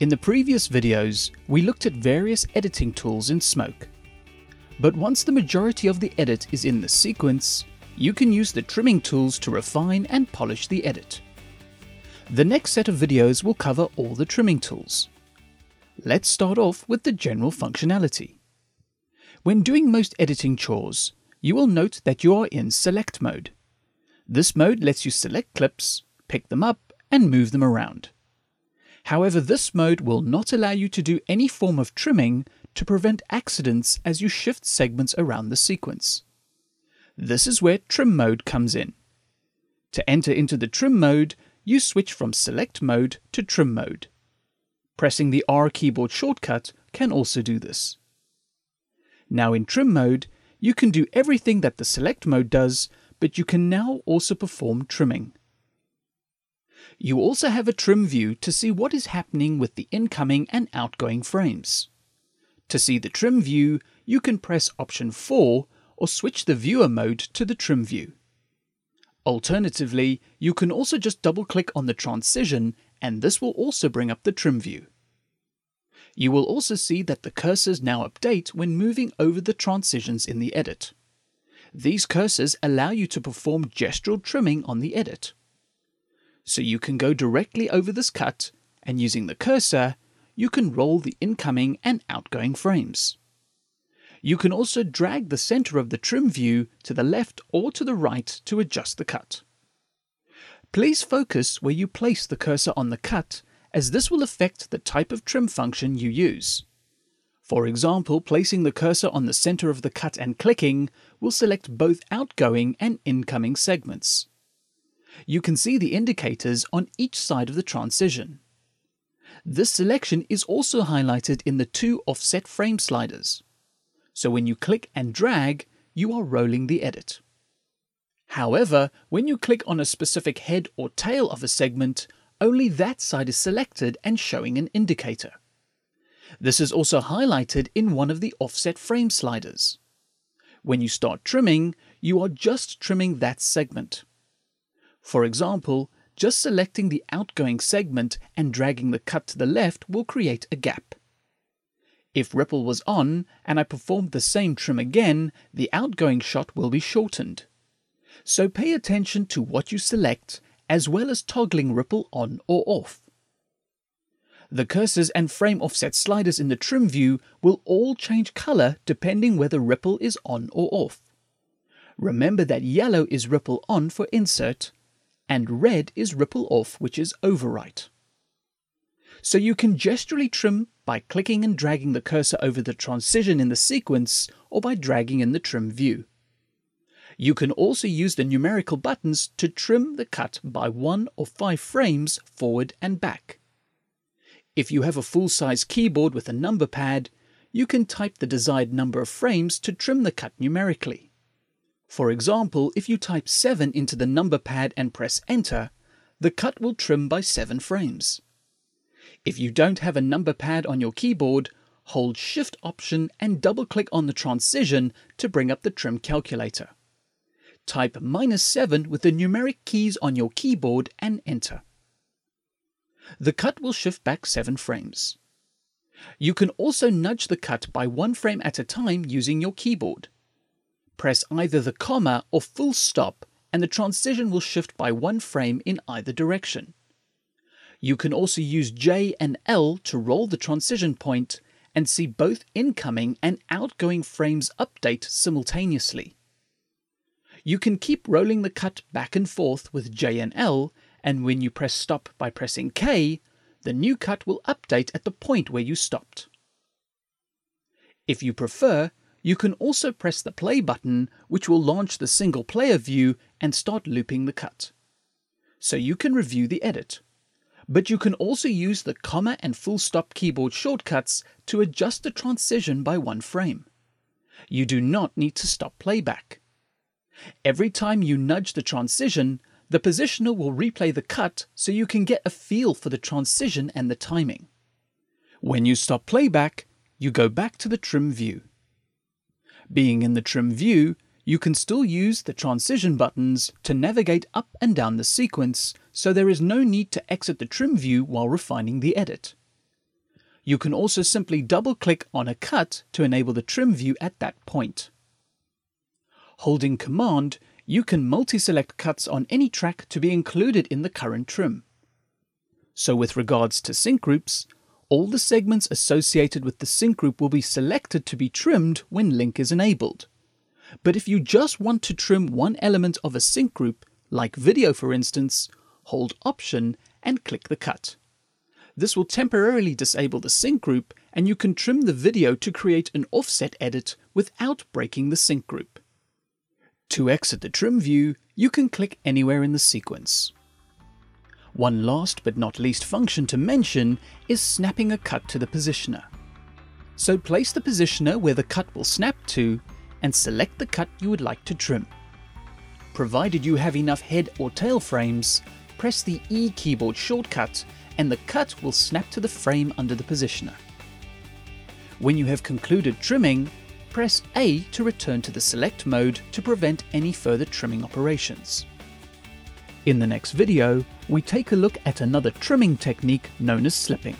In the previous videos, we looked at various editing tools in Smoke. But once the majority of the edit is in the sequence, you can use the trimming tools to refine and polish the edit. The next set of videos will cover all the trimming tools. Let's start off with the general functionality. When doing most editing chores, you will note that you are in Select mode. This mode lets you select clips, pick them up, and move them around. However, this mode will not allow you to do any form of trimming to prevent accidents as you shift segments around the sequence. This is where Trim mode comes in. To enter into the Trim mode, you switch from Select mode to Trim mode. Pressing the R keyboard shortcut can also do this. Now in Trim mode, you can do everything that the Select mode does, but you can now also perform trimming. You also have a trim view to see what is happening with the incoming and outgoing frames. To see the trim view, you can press option 4 or switch the viewer mode to the trim view. Alternatively, you can also just double click on the transition and this will also bring up the trim view. You will also see that the cursors now update when moving over the transitions in the edit. These cursors allow you to perform gestural trimming on the edit. So you can go directly over this cut and using the cursor, you can roll the incoming and outgoing frames. You can also drag the center of the trim view to the left or to the right to adjust the cut. Please focus where you place the cursor on the cut as this will affect the type of trim function you use. For example, placing the cursor on the center of the cut and clicking will select both outgoing and incoming segments you can see the indicators on each side of the transition. This selection is also highlighted in the two offset frame sliders. So when you click and drag, you are rolling the edit. However, when you click on a specific head or tail of a segment, only that side is selected and showing an indicator. This is also highlighted in one of the offset frame sliders. When you start trimming, you are just trimming that segment. For example, just selecting the outgoing segment and dragging the cut to the left will create a gap. If ripple was on and I performed the same trim again, the outgoing shot will be shortened. So pay attention to what you select as well as toggling ripple on or off. The cursors and frame offset sliders in the trim view will all change color depending whether ripple is on or off. Remember that yellow is ripple on for insert, and red is ripple off, which is overwrite. So you can gesturally trim by clicking and dragging the cursor over the transition in the sequence or by dragging in the trim view. You can also use the numerical buttons to trim the cut by one or five frames forward and back. If you have a full-size keyboard with a number pad, you can type the desired number of frames to trim the cut numerically. For example, if you type 7 into the number pad and press enter, the cut will trim by 7 frames. If you don't have a number pad on your keyboard, hold Shift Option and double click on the transition to bring up the trim calculator. Type minus 7 with the numeric keys on your keyboard and enter. The cut will shift back 7 frames. You can also nudge the cut by one frame at a time using your keyboard press either the comma or full stop and the transition will shift by one frame in either direction. You can also use J and L to roll the transition point and see both incoming and outgoing frames update simultaneously. You can keep rolling the cut back and forth with J and L, and when you press stop by pressing K, the new cut will update at the point where you stopped. If you prefer, you can also press the play button, which will launch the single player view and start looping the cut. So you can review the edit. But you can also use the comma and full stop keyboard shortcuts to adjust the transition by one frame. You do not need to stop playback. Every time you nudge the transition, the positioner will replay the cut so you can get a feel for the transition and the timing. When you stop playback, you go back to the trim view. Being in the trim view, you can still use the transition buttons to navigate up and down the sequence, so there is no need to exit the trim view while refining the edit. You can also simply double click on a cut to enable the trim view at that point. Holding Command, you can multi-select cuts on any track to be included in the current trim. So with regards to sync groups, all the segments associated with the sync group will be selected to be trimmed when link is enabled. But if you just want to trim one element of a sync group, like video for instance, hold Option and click the cut. This will temporarily disable the sync group and you can trim the video to create an offset edit without breaking the sync group. To exit the trim view, you can click anywhere in the sequence. One last but not least function to mention is snapping a cut to the positioner. So place the positioner where the cut will snap to and select the cut you would like to trim. Provided you have enough head or tail frames, press the E keyboard shortcut and the cut will snap to the frame under the positioner. When you have concluded trimming, press A to return to the select mode to prevent any further trimming operations. In the next video, we take a look at another trimming technique known as slipping.